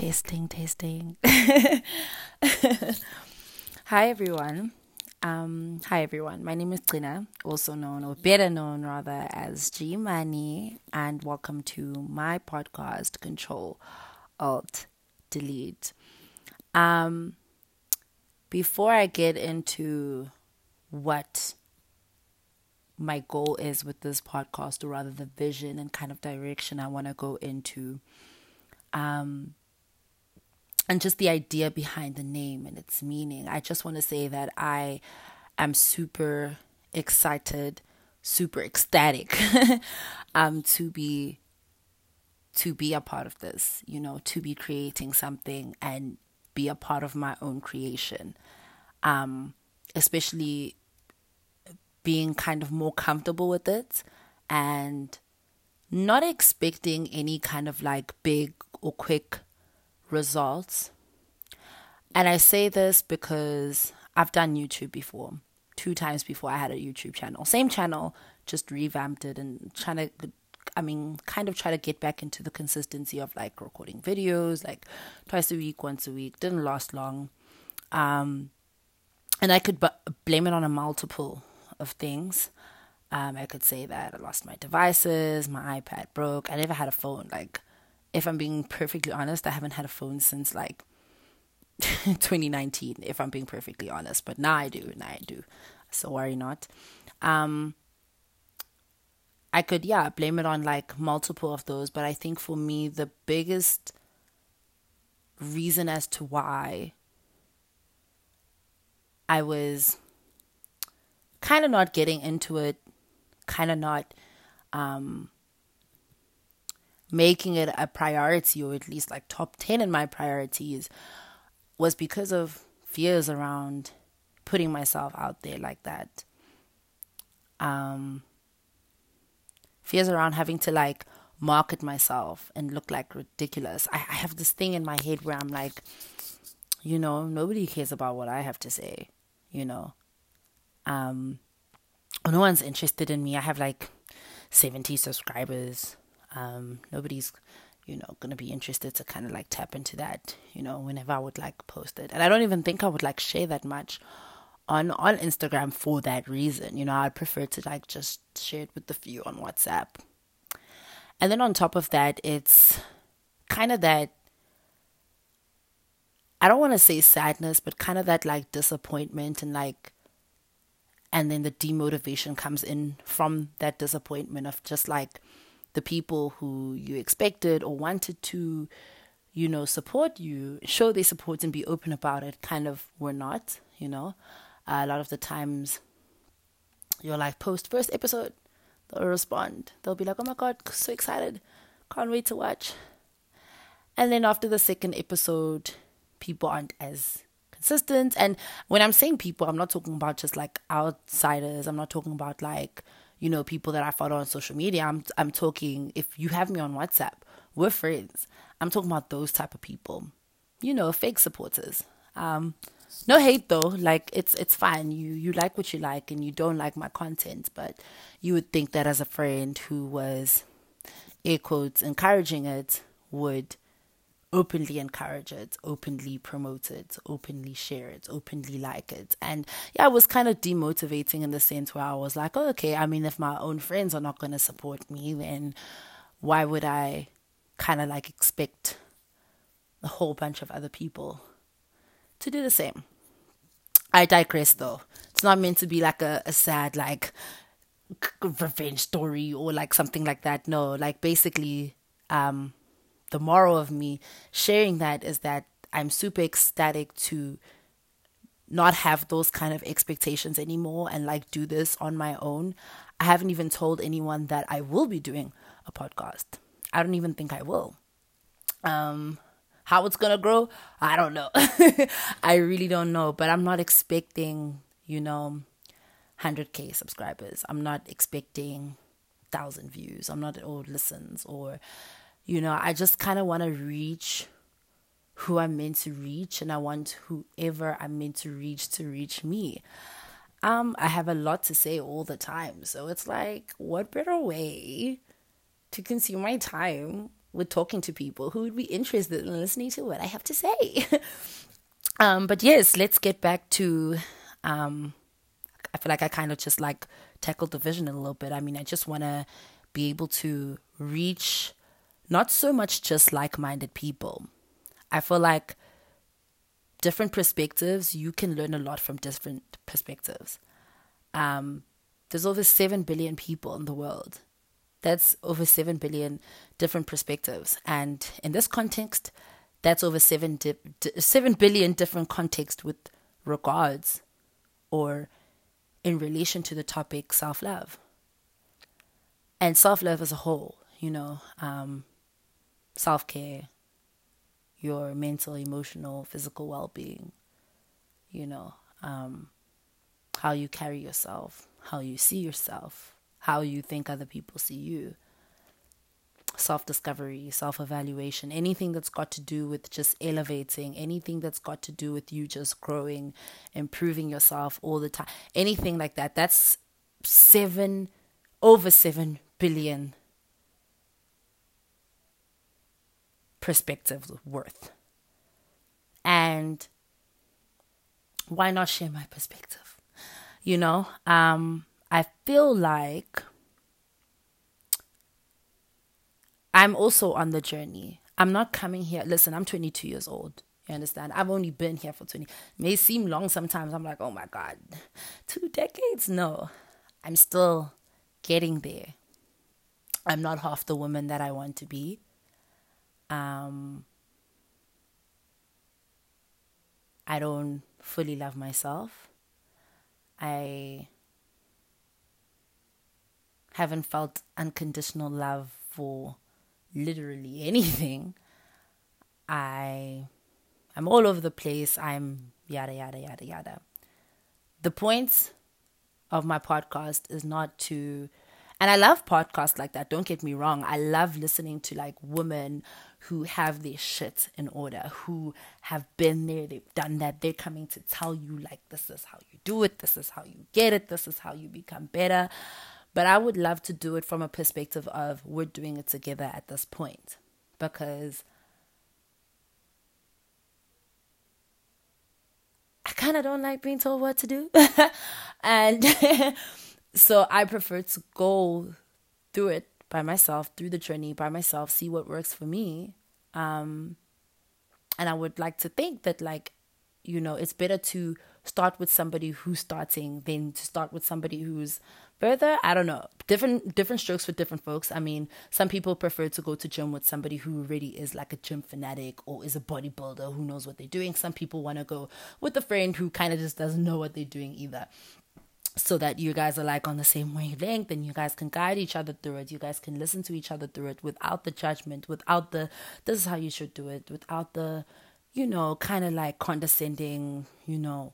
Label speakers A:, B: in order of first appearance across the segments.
A: Testing, testing. hi everyone. Um, hi everyone. My name is Trina, also known or better known rather as G Money, and welcome to my podcast, Control Alt Delete. Um, before I get into what my goal is with this podcast, or rather the vision and kind of direction I want to go into, um, and just the idea behind the name and its meaning. I just want to say that I am super excited, super ecstatic um to be to be a part of this, you know, to be creating something and be a part of my own creation. Um especially being kind of more comfortable with it and not expecting any kind of like big or quick results. And I say this because I've done YouTube before. Two times before I had a YouTube channel. Same channel, just revamped it and trying to I mean, kind of try to get back into the consistency of like recording videos, like twice a week, once a week. Didn't last long. Um, and I could b- blame it on a multiple of things. Um, I could say that I lost my devices, my iPad broke. I never had a phone. Like, if I'm being perfectly honest, I haven't had a phone since like 2019, if I'm being perfectly honest. But now I do, now I do. So worry not. Um, I could, yeah, blame it on like multiple of those. But I think for me, the biggest reason as to why I was kind of not getting into it, kind of not um, making it a priority or at least like top 10 in my priorities was because of fears around putting myself out there like that. Um, fears around having to like market myself and look like ridiculous. I, I have this thing in my head where I'm like, you know, nobody cares about what I have to say, you know. Um, no one's interested in me. I have like 70 subscribers. Um, nobody's, you know, gonna be interested to kind of like tap into that, you know, whenever I would like post it. And I don't even think I would like share that much on on Instagram for that reason. You know, I'd prefer to like just share it with the few on WhatsApp. And then on top of that, it's kind of that I don't want to say sadness, but kind of that like disappointment and like and then the demotivation comes in from that disappointment of just like the people who you expected or wanted to you know support you show their support and be open about it kind of were not you know uh, a lot of the times you're like post first episode they'll respond they'll be like oh my god so excited can't wait to watch and then after the second episode people aren't as consistent. And when I'm saying people, I'm not talking about just like outsiders. I'm not talking about like, you know, people that I follow on social media. I'm I'm talking if you have me on WhatsApp, we're friends. I'm talking about those type of people. You know, fake supporters. Um no hate though. Like it's it's fine. You you like what you like and you don't like my content, but you would think that as a friend who was air quotes encouraging it would openly encourage it, openly promote it, openly share it, openly like it. And yeah, it was kind of demotivating in the sense where I was like, oh, okay, I mean, if my own friends are not going to support me, then why would I kind of like expect a whole bunch of other people to do the same? I digress though. It's not meant to be like a, a sad, like, revenge story or like something like that. No, like basically, um, the moral of me sharing that is that I'm super ecstatic to not have those kind of expectations anymore and like do this on my own. I haven't even told anyone that I will be doing a podcast. I don't even think I will. Um how it's going to grow, I don't know. I really don't know, but I'm not expecting, you know, 100k subscribers. I'm not expecting 1000 views. I'm not or listens or you know, I just kind of want to reach who I'm meant to reach, and I want whoever I'm meant to reach to reach me. Um, I have a lot to say all the time, so it's like, what better way to consume my time with talking to people who would be interested in listening to what I have to say. um, but yes, let's get back to. Um, I feel like I kind of just like tackled the vision a little bit. I mean, I just want to be able to reach not so much just like minded people. I feel like different perspectives, you can learn a lot from different perspectives. Um, there's over 7 billion people in the world. That's over 7 billion different perspectives. And in this context, that's over 7, di- 7 billion different contexts with regards or in relation to the topic self love. And self love as a whole, you know, um, self care, your mental, emotional, physical well being, you know, um, how you carry yourself, how you see yourself, how you think other people see you, self discovery, self evaluation, anything that's got to do with just elevating, anything that's got to do with you just growing, improving yourself all the time, anything like that. That's seven, over seven billion perspectives worth. And why not share my perspective? You know, um, I feel like I'm also on the journey. I'm not coming here. Listen, I'm 22 years old. You understand? I've only been here for 20. It may seem long sometimes. I'm like, oh my God, two decades? No, I'm still getting there. I'm not half the woman that I want to be. Um, I don't fully love myself. I haven't felt unconditional love for literally anything. I I'm all over the place. I'm yada yada yada yada. The point of my podcast is not to and I love podcasts like that. Don't get me wrong. I love listening to like women who have their shit in order, who have been there, they've done that. They're coming to tell you, like, this is how you do it, this is how you get it, this is how you become better. But I would love to do it from a perspective of we're doing it together at this point because I kind of don't like being told what to do. and so I prefer to go through it by myself, through the journey by myself, see what works for me. Um, and I would like to think that, like, you know, it's better to start with somebody who's starting than to start with somebody who's further. I don't know. Different different strokes for different folks. I mean some people prefer to go to gym with somebody who really is like a gym fanatic or is a bodybuilder who knows what they're doing. Some people want to go with a friend who kind of just doesn't know what they're doing either so that you guys are like on the same wavelength and you guys can guide each other through it you guys can listen to each other through it without the judgment without the this is how you should do it without the you know kind of like condescending you know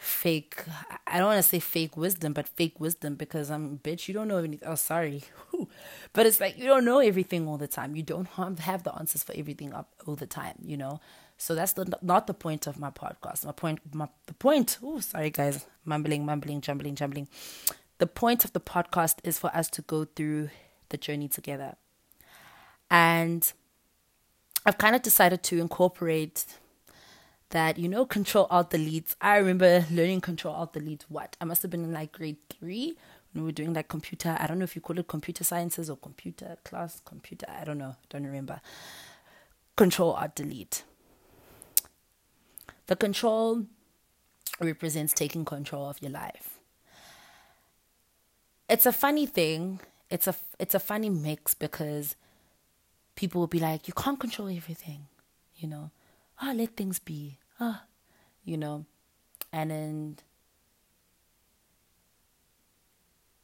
A: fake I don't want to say fake wisdom, but fake wisdom because I'm bitch, you don't know anything. Oh, sorry. but it's like you don't know everything all the time. You don't have the answers for everything all the time, you know? So that's the not the point of my podcast. My point my the point, oh sorry guys, mumbling, mumbling, jumbling, jumbling. The point of the podcast is for us to go through the journey together. And I've kind of decided to incorporate that you know control alt delete i remember learning control alt delete what i must have been in like grade three when we were doing like computer i don't know if you call it computer sciences or computer class computer i don't know don't remember control alt delete the control represents taking control of your life. It's a funny thing. It's a it's a funny mix because people will be like you can't control everything you know. Ah, oh, let things be. Ah, you know, and then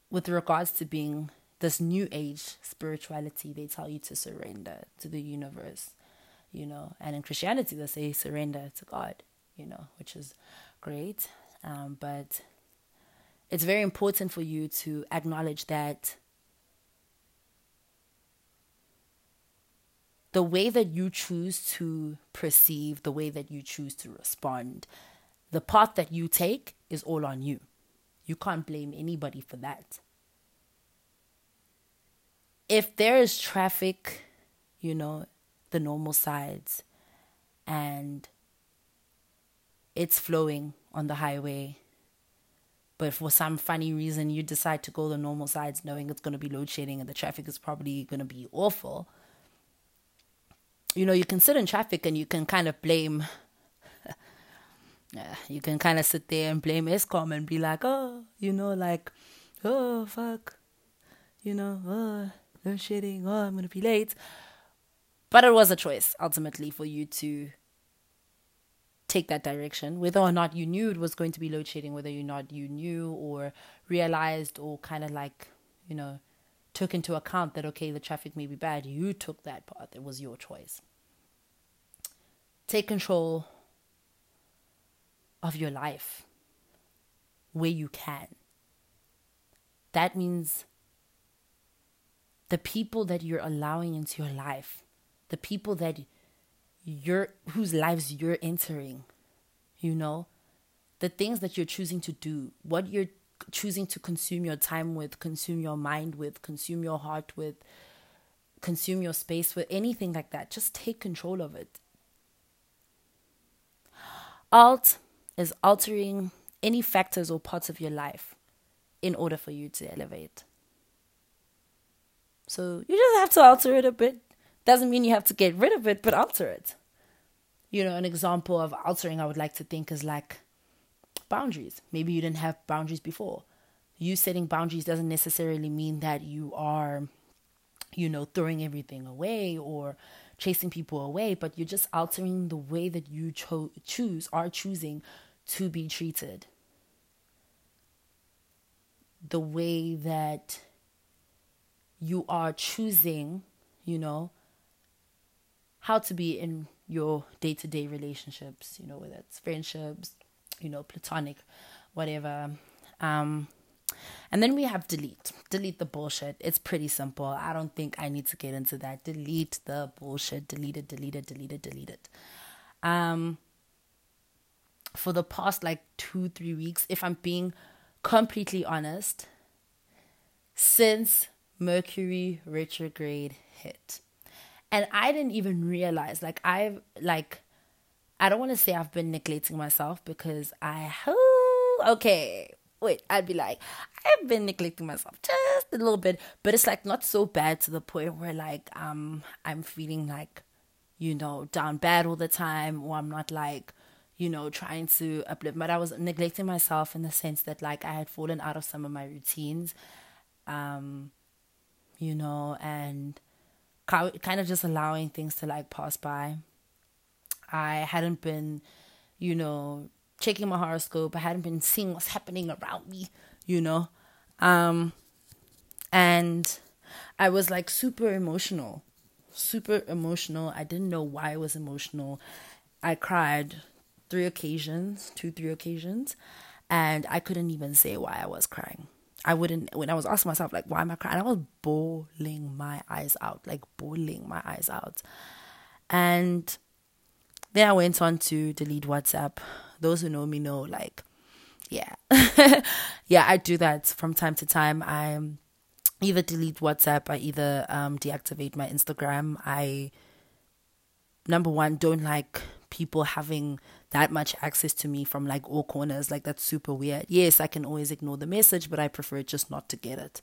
A: with regards to being this new age spirituality, they tell you to surrender to the universe, you know, and in Christianity, they say surrender to God, you know, which is great. Um, but it's very important for you to acknowledge that the way that you choose to perceive, the way that you choose to respond, the path that you take is all on you. You can't blame anybody for that. If there is traffic you know, the normal sides and it's flowing on the highway. But for some funny reason, you decide to go the normal sides knowing it's going to be load shedding and the traffic is probably going to be awful. You know, you can sit in traffic and you can kind of blame you can kind of sit there and blame Eskom and be like, oh, you know, like, oh, fuck, you know, oh, no shitting, oh, I'm going to be late. But it was a choice ultimately for you to take that direction, whether or not you knew it was going to be load shedding, whether or not you knew or realized or kind of like, you know, took into account that, okay, the traffic may be bad. You took that path. It was your choice. Take control of your life where you can. That means the people that you're allowing into your life, the people that you're whose lives you're entering, you know, the things that you're choosing to do, what you're choosing to consume your time with, consume your mind with, consume your heart with, consume your space with, anything like that. Just take control of it. Alt is altering any factors or parts of your life in order for you to elevate. So you just have to alter it a bit. Doesn't mean you have to get rid of it, but alter it. You know, an example of altering I would like to think is like boundaries. Maybe you didn't have boundaries before. You setting boundaries doesn't necessarily mean that you are, you know, throwing everything away or chasing people away, but you're just altering the way that you cho- choose, are choosing to be treated. The way that you are choosing, you know, how to be in your day to day relationships, you know, whether it's friendships, you know, platonic, whatever. Um, and then we have delete. Delete the bullshit. It's pretty simple. I don't think I need to get into that. Delete the bullshit. Delete it, delete it, delete it, delete it. Um, for the past like two, three weeks, if I'm being completely honest, since Mercury retrograde hit. And I didn't even realize, like, I've, like, I don't want to say I've been neglecting myself because I, oh, okay, wait, I'd be like, I've been neglecting myself just a little bit, but it's like not so bad to the point where, like, um, I'm feeling like, you know, down bad all the time, or I'm not like, you know, trying to uplift, but I was neglecting myself in the sense that like I had fallen out of some of my routines, um, you know, and kind of just allowing things to like pass by. I hadn't been, you know, checking my horoscope. I hadn't been seeing what's happening around me, you know, um, and I was like super emotional, super emotional. I didn't know why I was emotional. I cried three occasions, two, three occasions, and I couldn't even say why I was crying. I wouldn't, when I was asking myself, like, why am I crying? I was bawling my eyes out, like, bawling my eyes out. And then I went on to delete WhatsApp. Those who know me know, like, yeah. yeah, I do that from time to time. I either delete WhatsApp, I either um, deactivate my Instagram. I, number one, don't like people having that much access to me from like all corners. Like that's super weird. Yes, I can always ignore the message, but I prefer just not to get it.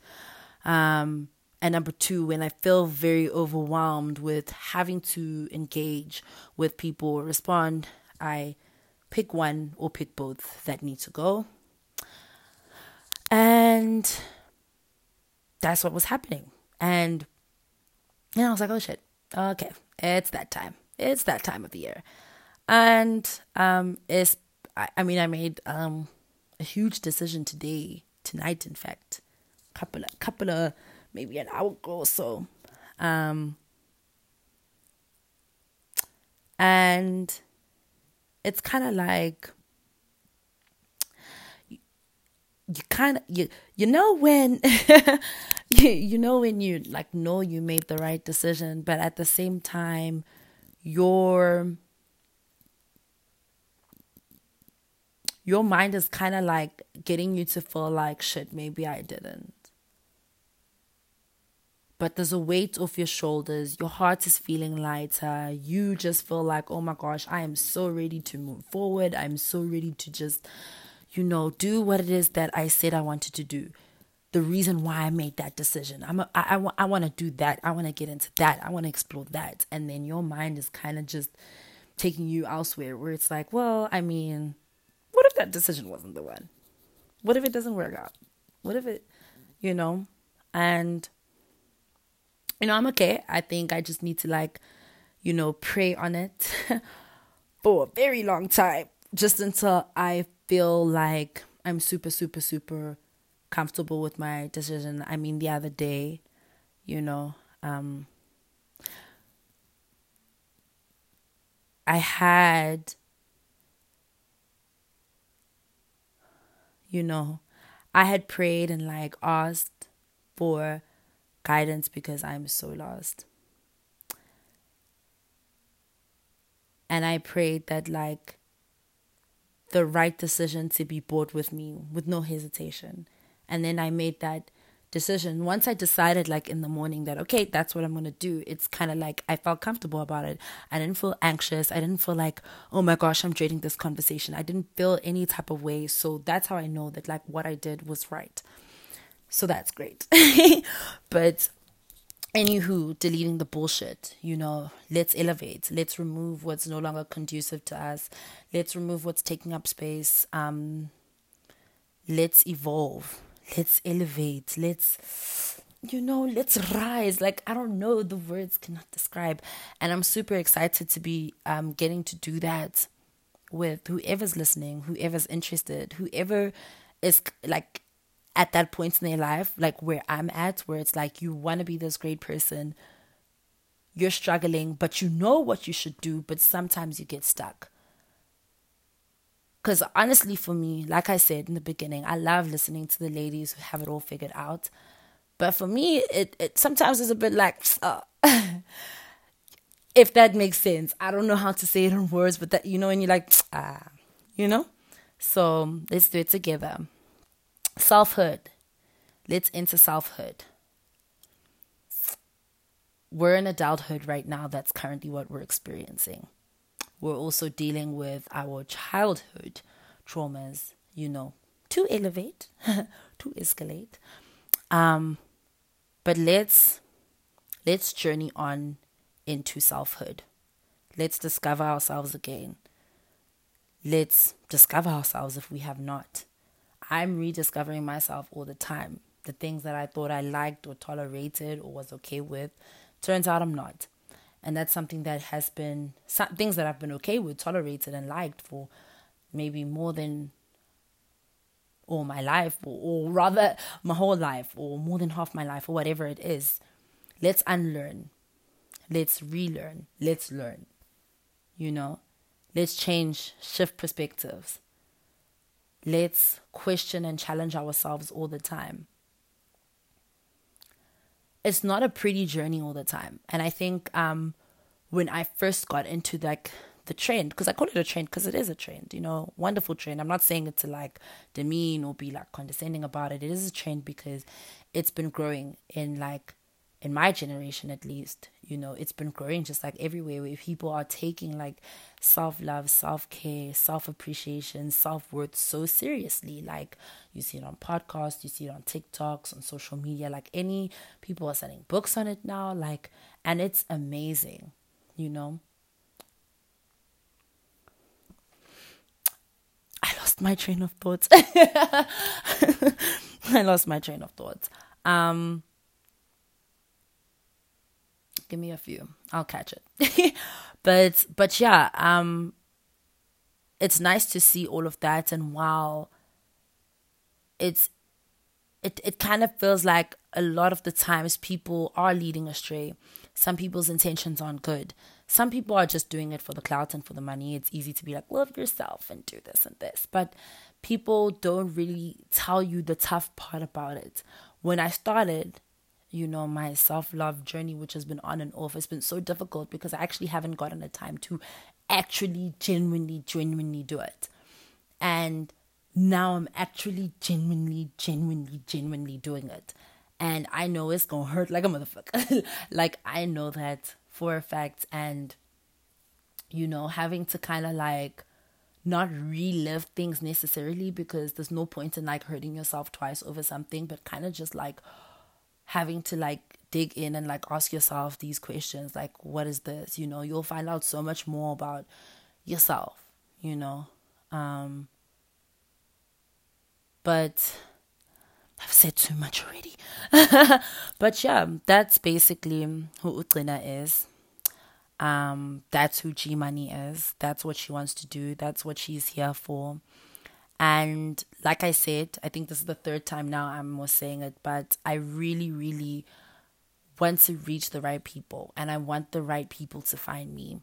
A: Um, and number two, when I feel very overwhelmed with having to engage with people or respond, I pick one or pick both that need to go. And that's what was happening. And know, I was like, oh shit, okay, it's that time. It's that time of the year and um it's I, I mean I made um a huge decision today tonight in fact. Couple of couple of maybe an hour ago or so. Um and it's kind of like you, kind of you you know when you you know when you like know you made the right decision but at the same time you're your mind is kind of like getting you to feel like shit, maybe I didn't. but there's a weight off your shoulders. Your heart is feeling lighter. You just feel like, oh my gosh, I am so ready to move forward. I'm so ready to just, you know, do what it is that I said I wanted to do. The reason why I made that decision. I'm a, I, I, I want to do that. I want to get into that. I want to explore that. And then your mind is kind of just taking you elsewhere where it's like, well, I mean, if that decision wasn't the one? What if it doesn't work out? What if it, you know? And, you know, I'm okay. I think I just need to, like, you know, pray on it for a very long time, just until I feel like I'm super, super, super comfortable with my decision. I mean, the other day, you know, um, I had, you know, I had prayed and like asked for guidance because I'm so lost. And I prayed that like the right decision to be bought with me with no hesitation. And then I made that decision. Once I decided, like in the morning, that okay, that's what I'm gonna do, it's kind of like I felt comfortable about it. I didn't feel anxious. I didn't feel like, oh my gosh, I'm dreading this conversation. I didn't feel any type of way. So that's how I know that like what I did was right. So that's great. but anywho, deleting the bullshit, you know, let's elevate. Let's remove what's no longer conducive to us. Let's remove what's taking up space. Um, let's evolve let's elevate, let's you know, let's rise. Like I don't know, the words cannot describe. And I'm super excited to be um getting to do that with whoever's listening, whoever's interested, whoever is like at that point in their life, like where I'm at, where it's like you want to be this great person, you're struggling, but you know what you should do, but sometimes you get stuck. Because honestly, for me, like I said in the beginning, I love listening to the ladies who have it all figured out. But for me, it, it sometimes is a bit like, uh, if that makes sense. I don't know how to say it in words, but that, you know, and you're like, ah, you know? So let's do it together. Selfhood. Let's enter selfhood. We're in adulthood right now. That's currently what we're experiencing we're also dealing with our childhood traumas, you know, to elevate, to escalate. Um, but let's let's journey on into selfhood. Let's discover ourselves again. Let's discover ourselves if we have not. I'm rediscovering myself all the time. The things that I thought I liked or tolerated or was okay with, turns out I'm not and that's something that has been some things that I've been okay with, tolerated, and liked for maybe more than all my life, or, or rather my whole life, or more than half my life, or whatever it is. Let's unlearn, let's relearn, let's learn. You know, let's change, shift perspectives. Let's question and challenge ourselves all the time it's not a pretty journey all the time. And I think um, when I first got into like the trend, because I call it a trend because it is a trend, you know, wonderful trend. I'm not saying it to like demean or be like condescending about it. It is a trend because it's been growing in like in my generation at least, you know, it's been growing just like everywhere where people are taking like self love, self care, self appreciation, self worth so seriously. Like you see it on podcasts, you see it on TikToks, on social media, like any people are selling books on it now, like, and it's amazing, you know. I lost my train of thoughts. I lost my train of thoughts. Um, Give me a few. I'll catch it. but but yeah, um it's nice to see all of that and while it's it it kind of feels like a lot of the times people are leading astray. Some people's intentions aren't good. Some people are just doing it for the clout and for the money. It's easy to be like, love yourself and do this and this. But people don't really tell you the tough part about it. When I started, you know, my self love journey, which has been on and off, It's been so difficult because I actually haven't gotten the time to actually, genuinely, genuinely do it. And now I'm actually genuinely, genuinely, genuinely doing it. And I know it's gonna hurt like a motherfucker. like I know that for a fact. And you know, having to kind of like not relive things necessarily because there's no point in like hurting yourself twice over something, but kind of just like having to like dig in and like ask yourself these questions like what is this you know you'll find out so much more about yourself you know um but I've said too much already. but yeah, that's basically who Utrina is. Um, that's who G Money is. That's what she wants to do. That's what she's here for. And like I said, I think this is the third time now I'm was saying it, but I really, really want to reach the right people and I want the right people to find me.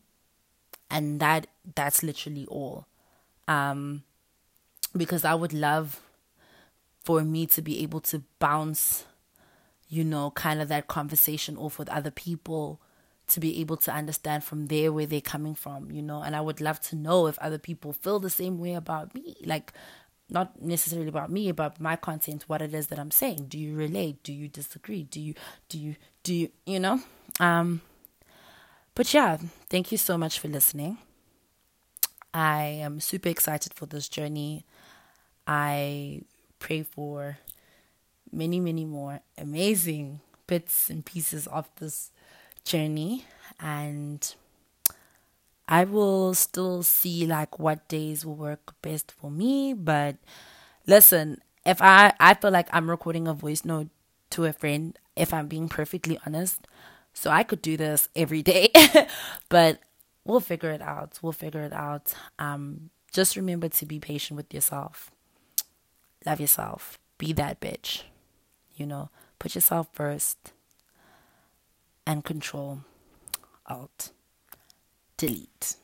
A: And that that's literally all. Um because I would love for me to be able to bounce, you know, kind of that conversation off with other people to be able to understand from there where they're coming from, you know. And I would love to know if other people feel the same way about me. Like, not necessarily about me, about my content, what it is that I'm saying. Do you relate? Do you disagree? Do you, do you, do you, you know? Um, but yeah, thank you so much for listening. I am super excited for this journey. I pray for many, many more amazing bits and pieces of this journey and I will still see like what days will work best for me. But listen, if I I feel like I'm recording a voice note to a friend, if I'm being perfectly honest, so I could do this every day, but we'll figure it out. We'll figure it out. Um, just remember to be patient with yourself. Love yourself. Be that bitch. You know, put yourself first and control alt delete